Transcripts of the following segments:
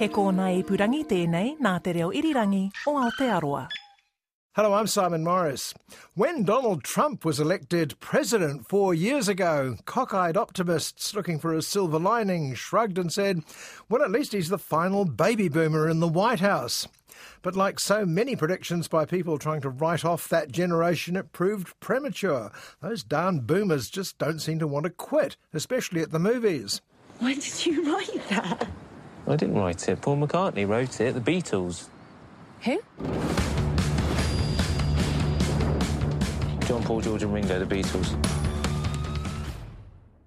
He kōna ipurangi tēnei nā te reo irirangi o Aotearoa. Hello, I'm Simon Morris. When Donald Trump was elected president four years ago, cockeyed optimists looking for a silver lining shrugged and said, well, at least he's the final baby boomer in the White House. But like so many predictions by people trying to write off that generation, it proved premature. Those darn boomers just don't seem to want to quit, especially at the movies. When did you write that? I didn't write it. Paul McCartney wrote it. The Beatles. Who? John, Paul, George, and Ringo. The Beatles.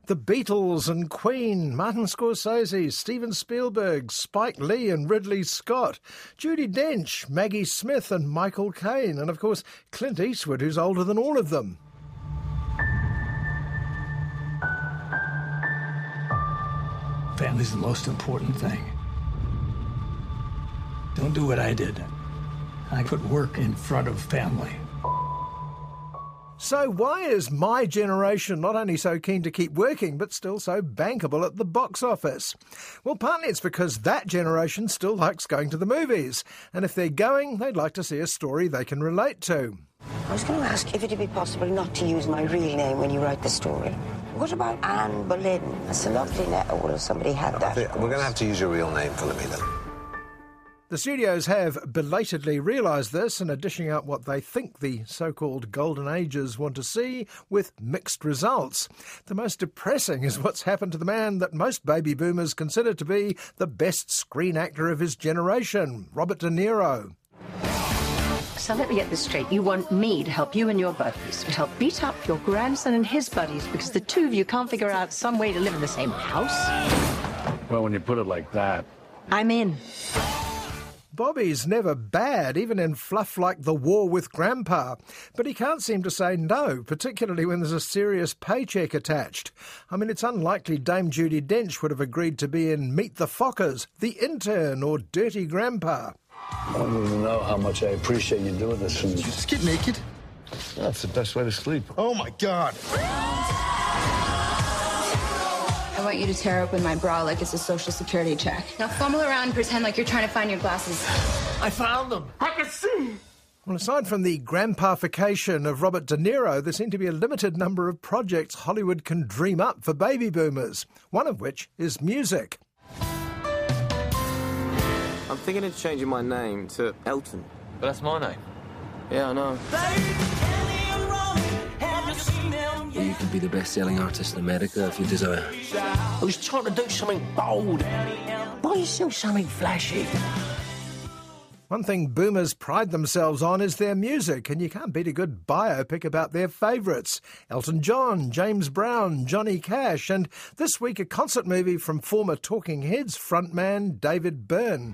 The Beatles and Queen, Martin Scorsese, Steven Spielberg, Spike Lee and Ridley Scott, Judi Dench, Maggie Smith and Michael Caine, and of course Clint Eastwood, who's older than all of them. Family's the most important thing. Don't do what I did. I put work in front of family. So, why is my generation not only so keen to keep working, but still so bankable at the box office? Well, partly it's because that generation still likes going to the movies, and if they're going, they'd like to see a story they can relate to. I was going to ask if it'd be possible not to use my real name when you write the story. What about Anne Boleyn? That's a lovely name. What if somebody had that? We're going to have to use your real name, Philomena. The studios have belatedly realised this and are dishing out what they think the so called golden ages want to see with mixed results. The most depressing is what's happened to the man that most baby boomers consider to be the best screen actor of his generation, Robert De Niro. So let me get this straight. You want me to help you and your buddies, to help beat up your grandson and his buddies because the two of you can't figure out some way to live in the same house? Well, when you put it like that. I'm in. Bobby's never bad, even in fluff like The War with Grandpa, but he can't seem to say no, particularly when there's a serious paycheck attached. I mean, it's unlikely Dame Judi Dench would have agreed to be in Meet the Fockers, The Intern, or Dirty Grandpa. I don't even know how much I appreciate you doing this for me. Just get naked. That's the best way to sleep. Oh my god. I want you to tear open my bra like it's a social security check. Now fumble around and pretend like you're trying to find your glasses. I found them. I can see. Well, aside from the grandpification of Robert De Niro, there seem to be a limited number of projects Hollywood can dream up for baby boomers, one of which is music. I'm thinking of changing my name to Elton. But that's my name. Yeah, I know. Well, you can be the best-selling artist in America if you desire. I was trying to do something bold. Why you still something flashy? One thing boomers pride themselves on is their music, and you can't beat a good biopic about their favourites Elton John, James Brown, Johnny Cash, and this week a concert movie from former Talking Heads frontman David Byrne.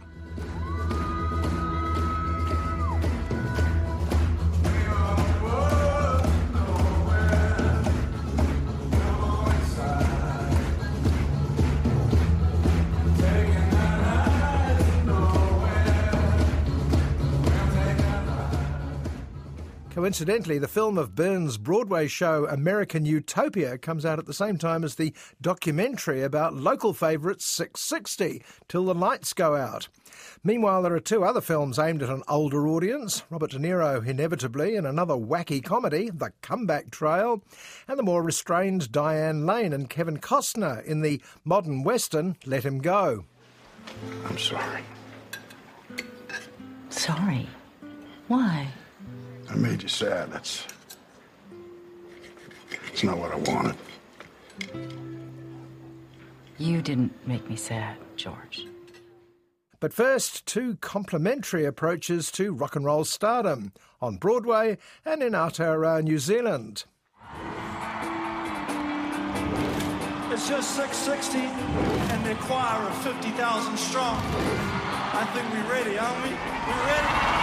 Coincidentally, the film of Byrne's Broadway show American Utopia comes out at the same time as the documentary about local favourite Six60, Till the Lights Go Out. Meanwhile, there are two other films aimed at an older audience Robert De Niro, inevitably, in another wacky comedy, The Comeback Trail, and the more restrained Diane Lane and Kevin Costner in the modern western Let Him Go. I'm sorry. Sorry. Why? I made you sad. That's. It's not what I wanted. You didn't make me sad, George. But first, two complementary approaches to rock and roll stardom on Broadway and in Aotearoa, New Zealand. It's just Six60 and the choir of 50,000 strong. I think we're ready, aren't we? We're ready?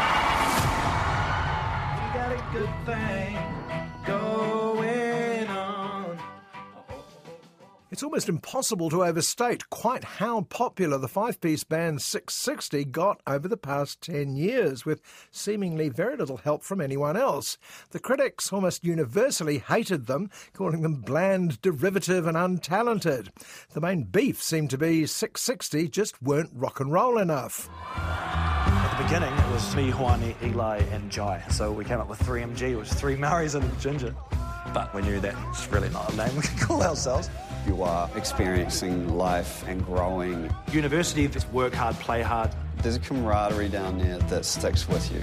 Got a good thing going on. It's almost impossible to overstate quite how popular the five piece band Six60 got over the past 10 years, with seemingly very little help from anyone else. The critics almost universally hated them, calling them bland, derivative, and untalented. The main beef seemed to be Six60 just weren't rock and roll enough. At the beginning, it was me, Juani, Eli, and Jai. So we came up with 3MG, which was three Maoris and Ginger. But we knew that it's really not a name we could call ourselves. You are experiencing life and growing. University, it's work hard, play hard. There's a camaraderie down there that sticks with you.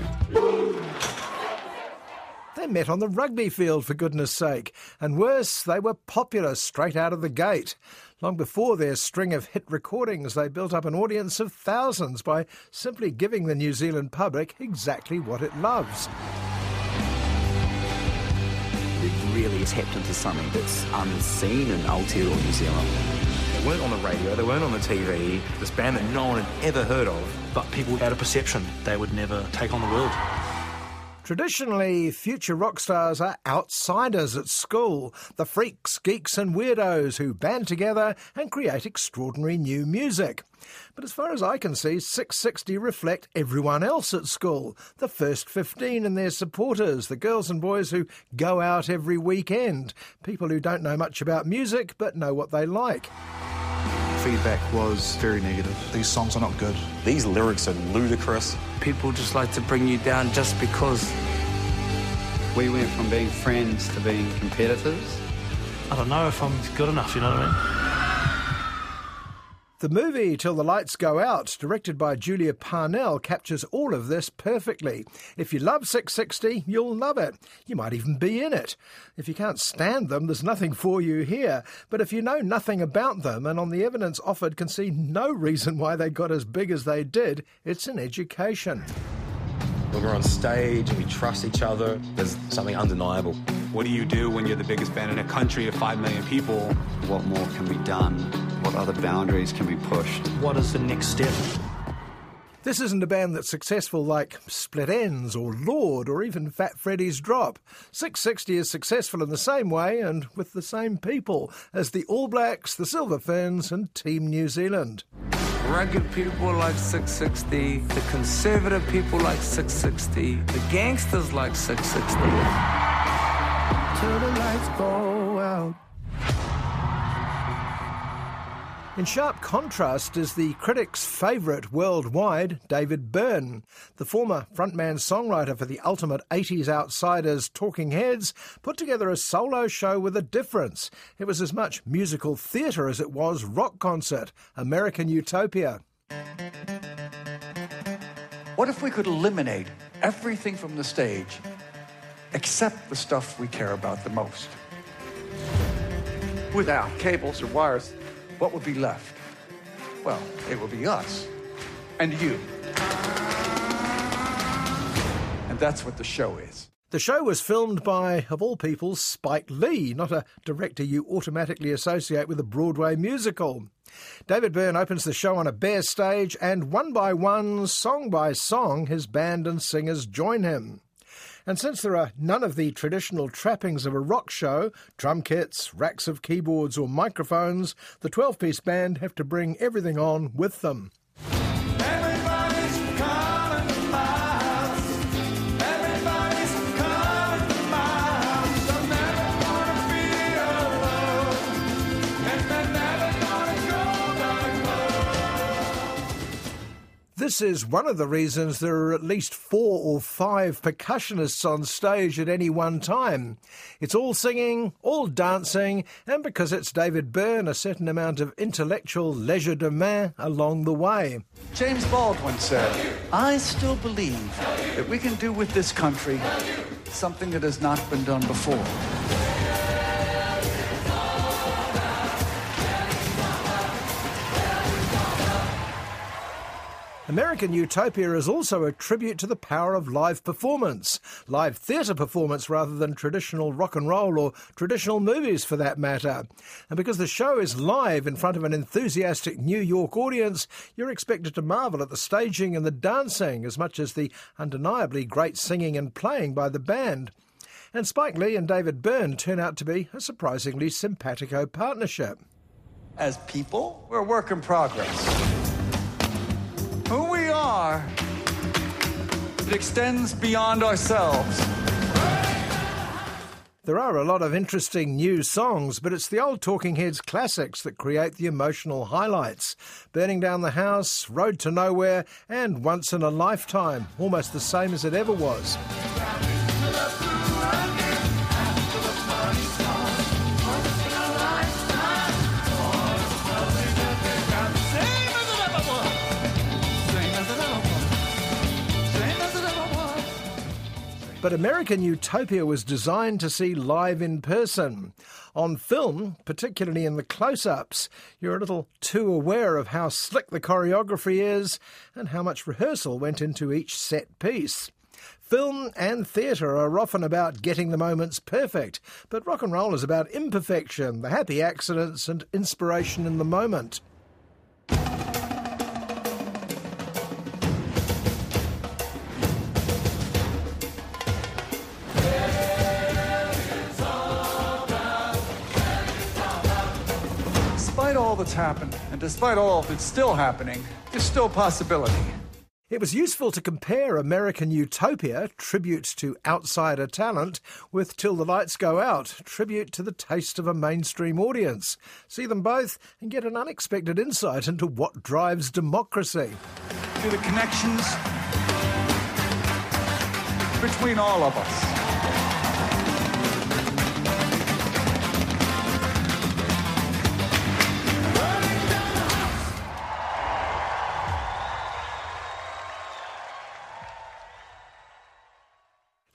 They met on the rugby field, for goodness sake. And worse, they were popular straight out of the gate. Long before their string of hit recordings, they built up an audience of thousands by simply giving the New Zealand public exactly what it loves. It really tapped into something that's unseen in Aotearoa New Zealand. They weren't on the radio, they weren't on the TV. This band that no one had ever heard of. But people had a perception they would never take on the world. Traditionally, future rock stars are outsiders at school, the freaks, geeks, and weirdos who band together and create extraordinary new music. But as far as I can see, Six60 reflect everyone else at school the first 15 and their supporters, the girls and boys who go out every weekend, people who don't know much about music but know what they like. Feedback was very negative. These songs are not good. These lyrics are ludicrous. People just like to bring you down just because. We went from being friends to being competitors. I don't know if I'm good enough, you know what I mean? The movie Till the Lights Go Out, directed by Julia Parnell, captures all of this perfectly. If you love Six60, you'll love it. You might even be in it. If you can't stand them, there's nothing for you here. But if you know nothing about them and on the evidence offered can see no reason why they got as big as they did, it's an education. When we're on stage and we trust each other, there's something undeniable. What do you do when you're the biggest band in a country of 5 million people? What more can be done? What other boundaries can be pushed? What is the next step? This isn't a band that's successful like Split Enz or Lorde or even Fat Freddy's Drop. Six60 is successful in the same way and with the same people as the All Blacks, the Silver Ferns, and Team New Zealand. Rugged people like Six60, the conservative people like Six60, the gangsters like Six60. Till the lights go out. In sharp contrast is the critics' favourite worldwide, David Byrne. The former frontman songwriter for the ultimate 80s outsiders Talking Heads put together a solo show with a difference. It was as much musical theatre as it was rock concert, American Utopia. What if we could eliminate everything from the stage except the stuff we care about the most? Without cables or wires, what would be left? Well, it would be us and you. And that's what the show is. The show was filmed by, of all people, Spike Lee, not a director you automatically associate with a Broadway musical. David Byrne opens the show on a bare stage, and one by one, song by song, his band and singers join him. And since there are none of the traditional trappings of a rock show drum kits, racks of keyboards, or microphones the 12 piece band have to bring everything on with them. This is one of the reasons there are at least four or five percussionists on stage at any one time. It's all singing, all dancing, and because it's David Byrne, a certain amount of intellectual legerdemain along the way. James Baldwin said, I still believe that we can do with this country something that has not been done before. American Utopia is also a tribute to the power of live performance, live theatre performance rather than traditional rock and roll or traditional movies for that matter. And because the show is live in front of an enthusiastic New York audience, you're expected to marvel at the staging and the dancing as much as the undeniably great singing and playing by the band. And Spike Lee and David Byrne turn out to be a surprisingly simpatico partnership. As people, we're a work in progress who we are, it extends beyond ourselves. There are a lot of interesting new songs, but it's the old Talking Heads classics that create the emotional highlights. Burning Down the House, Road to Nowhere, and Once in a Lifetime, almost the same as it ever was. But American Utopia was designed to see live in person. On film, particularly in the close ups, you're a little too aware of how slick the choreography is and how much rehearsal went into each set piece. Film and theatre are often about getting the moments perfect, but rock and roll is about imperfection, the happy accidents, and inspiration in the moment. Happened, and despite all that's still happening, there's still possibility. It was useful to compare American Utopia, tribute to outsider talent, with Till the Lights Go Out, tribute to the taste of a mainstream audience. See them both and get an unexpected insight into what drives democracy. To the connections between all of us.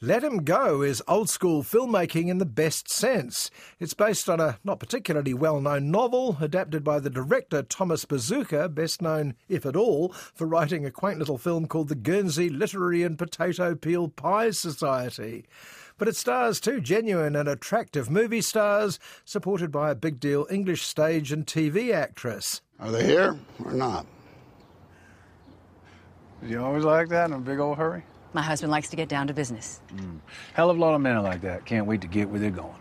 Let Him Go is old school filmmaking in the best sense. It's based on a not particularly well known novel, adapted by the director Thomas Bezucha, best known, if at all, for writing a quaint little film called The Guernsey Literary and Potato Peel Pie Society. But it stars two genuine and attractive movie stars, supported by a big deal English stage and TV actress. Are they here or not? You always like that in a big old hurry? My husband likes to get down to business. Mm. Hell of a lot of men are like that. Can't wait to get where they're going.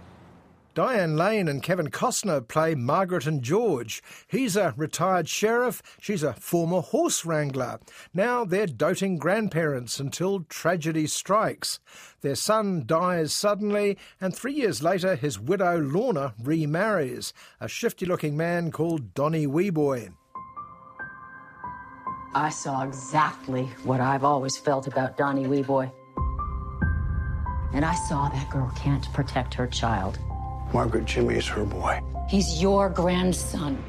Diane Lane and Kevin Costner play Margaret and George. He's a retired sheriff, she's a former horse wrangler. Now they're doting grandparents until tragedy strikes. Their son dies suddenly, and three years later, his widow Lorna remarries, a shifty looking man called Donnie Weboy. I saw exactly what I've always felt about Donnie Weboy. And I saw that girl can't protect her child. Margaret Jimmy's her boy. He's your grandson.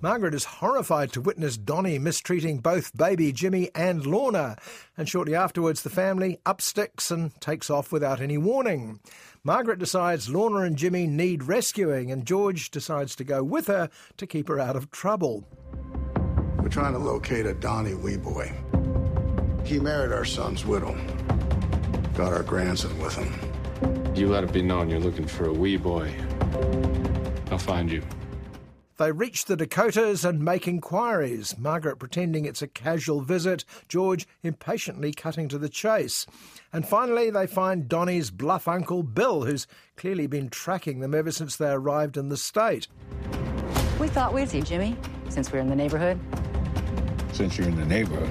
Margaret is horrified to witness Donnie mistreating both baby Jimmy and Lorna, and shortly afterwards the family upsticks and takes off without any warning. Margaret decides Lorna and Jimmy need rescuing, and George decides to go with her to keep her out of trouble. We're trying to locate a Donnie Weboy. He married our son's widow. Got our grandson with him. You let it be known you're looking for a Weboy. I'll find you. They reach the Dakotas and make inquiries, Margaret pretending it's a casual visit, George impatiently cutting to the chase. And finally, they find Donnie's bluff uncle Bill, who's clearly been tracking them ever since they arrived in the state. We thought we'd see Jimmy, since we're in the neighborhood since you're in the neighborhood.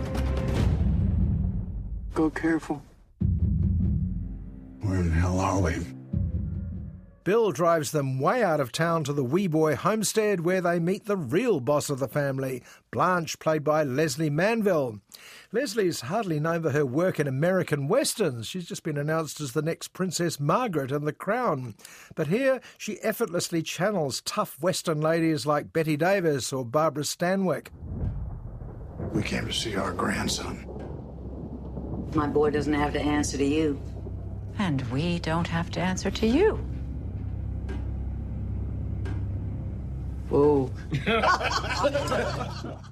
Go careful. Where in the hell are we? Bill drives them way out of town to the Weboy homestead where they meet the real boss of the family, Blanche, played by Lesley Manville. Lesley's hardly known for her work in American westerns. She's just been announced as the next Princess Margaret in The Crown. But here, she effortlessly channels tough western ladies like Bette Davis or Barbara Stanwyck. We came to see our grandson. My boy doesn't have to answer to you. And we don't have to answer to you. Whoa.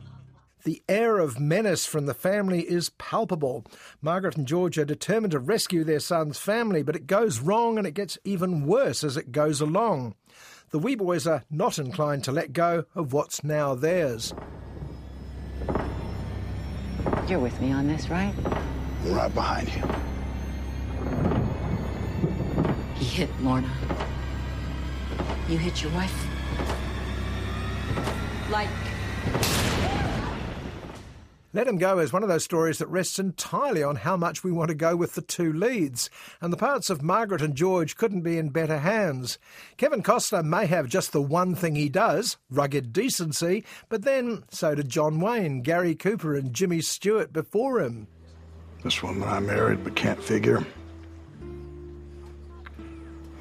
The air of menace from the family is palpable. Margaret and George are determined to rescue their son's family, but it goes wrong and it gets even worse as it goes along. The Weboys are not inclined to let go of what's now theirs. You're with me on this, right? I'm right behind you. He hit Lorna. You hit your wife? Like. Let Him Go is one of those stories that rests entirely on how much we want to go with the two leads, and the parts of Margaret and George couldn't be in better hands. Kevin Costner may have just the one thing he does, rugged decency, but then so did John Wayne, Gary Cooper, and Jimmy Stewart before him. This woman I married but can't figure.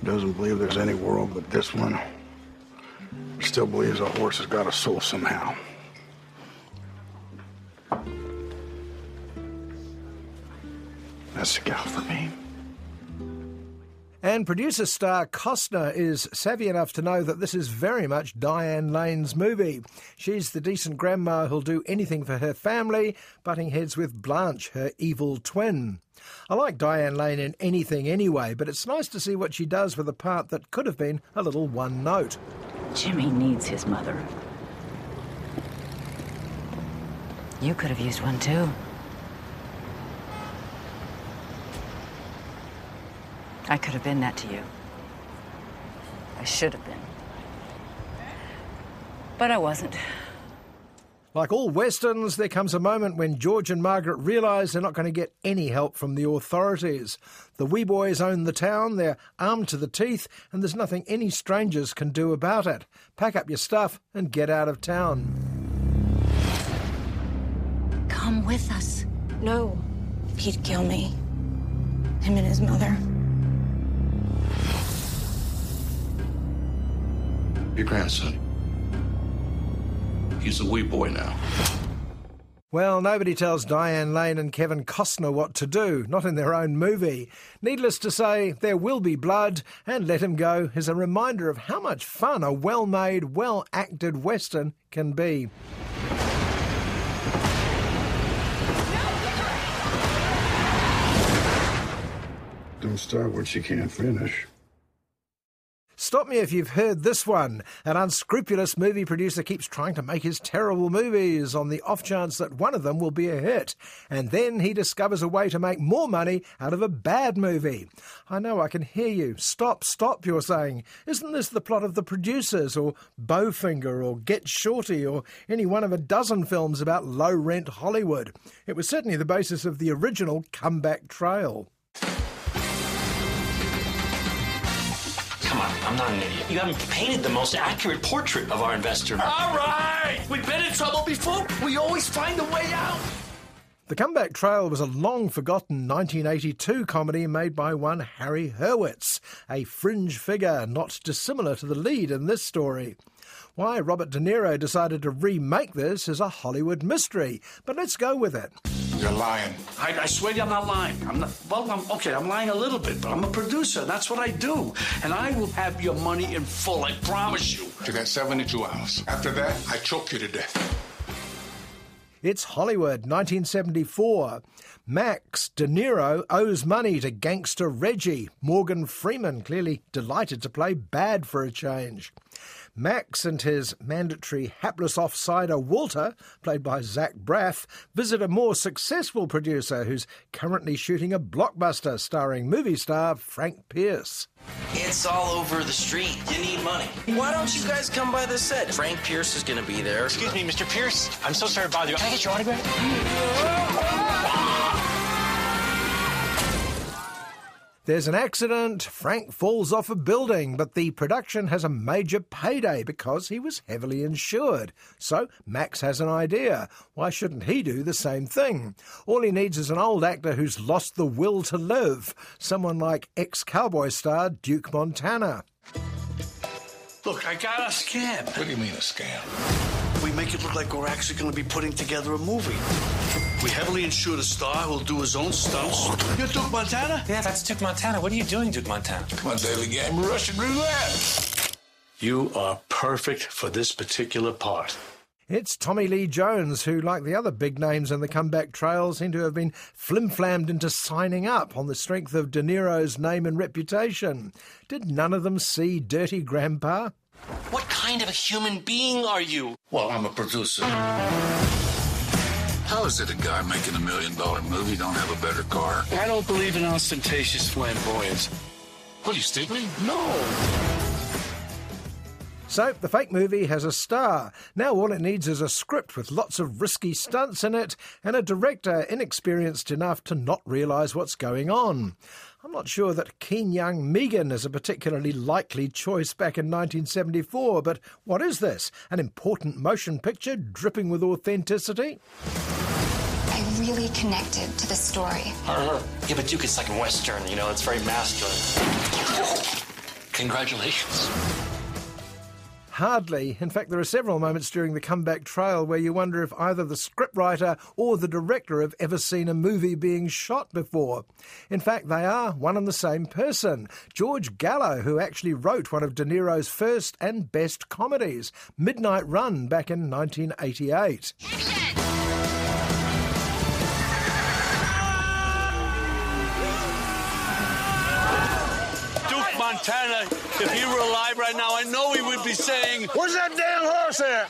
Doesn't believe there's any world but this one. Still believes a horse has got a soul somehow. That's the gal for me. And producer star Costner is savvy enough to know that this is very much Diane Lane's movie. She's the decent grandma who'll do anything for her family, butting heads with Blanche, her evil twin. I like Diane Lane in anything anyway, but it's nice to see what she does with a part that could have been a little one note. Jimmy needs his mother. You could have used one too. I could have been that to you. I should have been. But I wasn't. Like all westerns, there comes a moment when George and Margaret realise they're not going to get any help from the authorities. The Weboys own the town, they're armed to the teeth, and there's nothing any strangers can do about it. Pack up your stuff and get out of town. Come with us. No. He'd kill me. Him and his mother. Your grandson. He's a Weboy now. Well, nobody tells Diane Lane and Kevin Costner what to do, not in their own movie. Needless to say, there will be blood, and Let Him Go is a reminder of how much fun a well made, well acted Western can be. Don't start what you can't finish. Stop me if you've heard this one. An unscrupulous movie producer keeps trying to make his terrible movies on the off chance that one of them will be a hit. And then he discovers a way to make more money out of a bad movie. I know I can hear you. Stop, stop, you're saying. Isn't this the plot of The Producers or Bowfinger or Get Shorty or any one of a dozen films about low rent Hollywood? It was certainly the basis of the original Comeback Trail. On, I'm not an idiot. You haven't painted the most accurate portrait of our investor. All right! We've been in trouble before. We always find a way out. The Comeback Trail was a long forgotten 1982 comedy made by one Harry Hurwitz, a fringe figure not dissimilar to the lead in this story. Why Robert De Niro decided to remake this is a Hollywood mystery, but let's go with it. You're lying. I, I swear to you, I'm not lying. I'm not. Well, I'm okay. I'm lying a little bit, but I'm a producer. That's what I do, and I will have your money in full. I promise you. You got 72 hours. After that, I choke you to death. It's Hollywood, 1974. Max De Niro owes money to gangster Reggie. Morgan Freeman clearly delighted to play bad for a change. Max and his mandatory hapless offsider Walter, played by Zach Braff, visit a more successful producer who's currently shooting a blockbuster starring movie star Frank Pierce. It's all over the street. You need money. Why don't you guys come by the set? Frank Pierce is going to be there. Excuse me, Mr. Pierce. I'm so sorry to bother you. Can I get your autograph? There's an accident. Frank falls off a building, but the production has a major payday because he was heavily insured. So Max has an idea. Why shouldn't he do the same thing? All he needs is an old actor who's lost the will to live. Someone like ex cowboy star Duke Montana. Look, I got a scam. What do you mean a scam? We make it look like we're actually going to be putting together a movie. We heavily insure the star who'll do his own stunts. You're Duke Montana? Yeah, that's Duke Montana. What are you doing, Duke Montana? Come on, daily game, Russian roulette. You are perfect for this particular part. It's Tommy Lee Jones, who, like the other big names in the comeback trail, seem to have been flimflammed into signing up on the strength of De Niro's name and reputation. Did none of them see Dirty Grandpa? What kind of a human being are you? Well, I'm a producer. How is it a guy making a million dollar movie don't have a better car? I don't believe in ostentatious flamboyance. What are you stupid? No. So, the fake movie has a star. Now, all it needs is a script with lots of risky stunts in it and a director inexperienced enough to not realise what's going on. I'm not sure that keen young Megan is a particularly likely choice back in 1974, but what is this? An important motion picture dripping with authenticity? I really connected to the story. Uh-huh. Yeah, but Duke is like a Western, you know, it's very masculine. Congratulations. Hardly. In fact, there are several moments during the comeback trail where you wonder if either the scriptwriter or the director have ever seen a movie being shot before. In fact, they are one and the same person. George Gallo, who actually wrote one of De Niro's first and best comedies, Midnight Run, back in 1988. Duke Montana, if he were alive right now, I know he would be saying, Where's that damn horse at?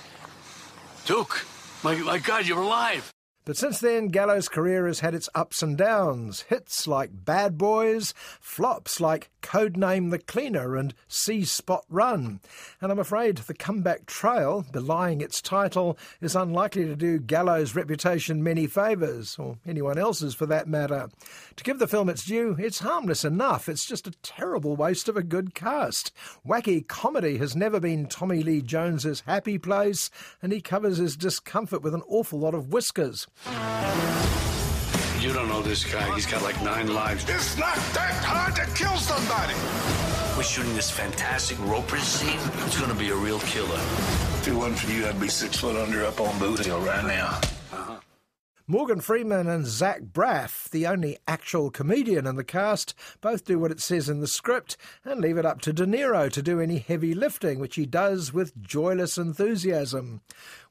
Duke, my, my God, you're alive. But since then, Gallo's career has had its ups and downs. Hits like Bad Boys, flops like Codename the Cleaner and See Spot Run. And I'm afraid the comeback trail, belying its title, is unlikely to do Gallo's reputation many favours, or anyone else's for that matter. To give the film its due, it's harmless enough. It's just a terrible waste of a good cast. Wacky comedy has never been Tommy Lee Jones's happy place, and he covers his discomfort with an awful lot of whiskers. You don't know this guy. He's got like nine lives. It's not that hard to kill somebody. We're shooting this fantastic Roper scene. It's gonna be a real killer. If it wasn't for you, I'd be six foot under up on Boot Hill right now. Morgan Freeman and Zach Braff, the only actual comedian in the cast, both do what it says in the script and leave it up to De Niro to do any heavy lifting, which he does with joyless enthusiasm.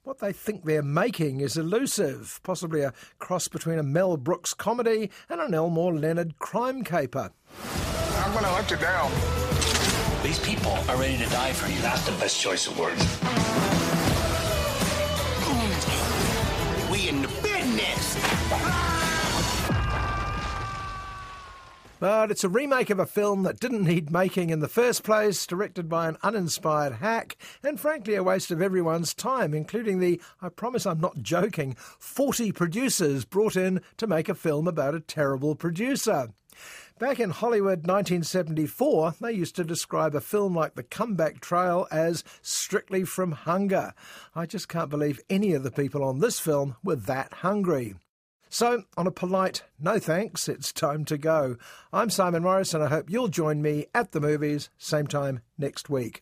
What they think they're making is elusive, possibly a cross between a Mel Brooks comedy and an Elmore Leonard crime caper. I'm gonna hunt you down. These people are ready to die for you. That's the best choice of words. But it's a remake of a film that didn't need making in the first place, directed by an uninspired hack, and frankly a waste of everyone's time, including the, I promise I'm not joking, 40 producers brought in to make a film about a terrible producer. Back in Hollywood 1974, they used to describe a film like The Comeback Trail as strictly from hunger. I just can't believe any of the people on this film were that hungry. So, on a polite no thanks, it's time to go. I'm Simon Morris, and I hope you'll join me at the movies, same time next week.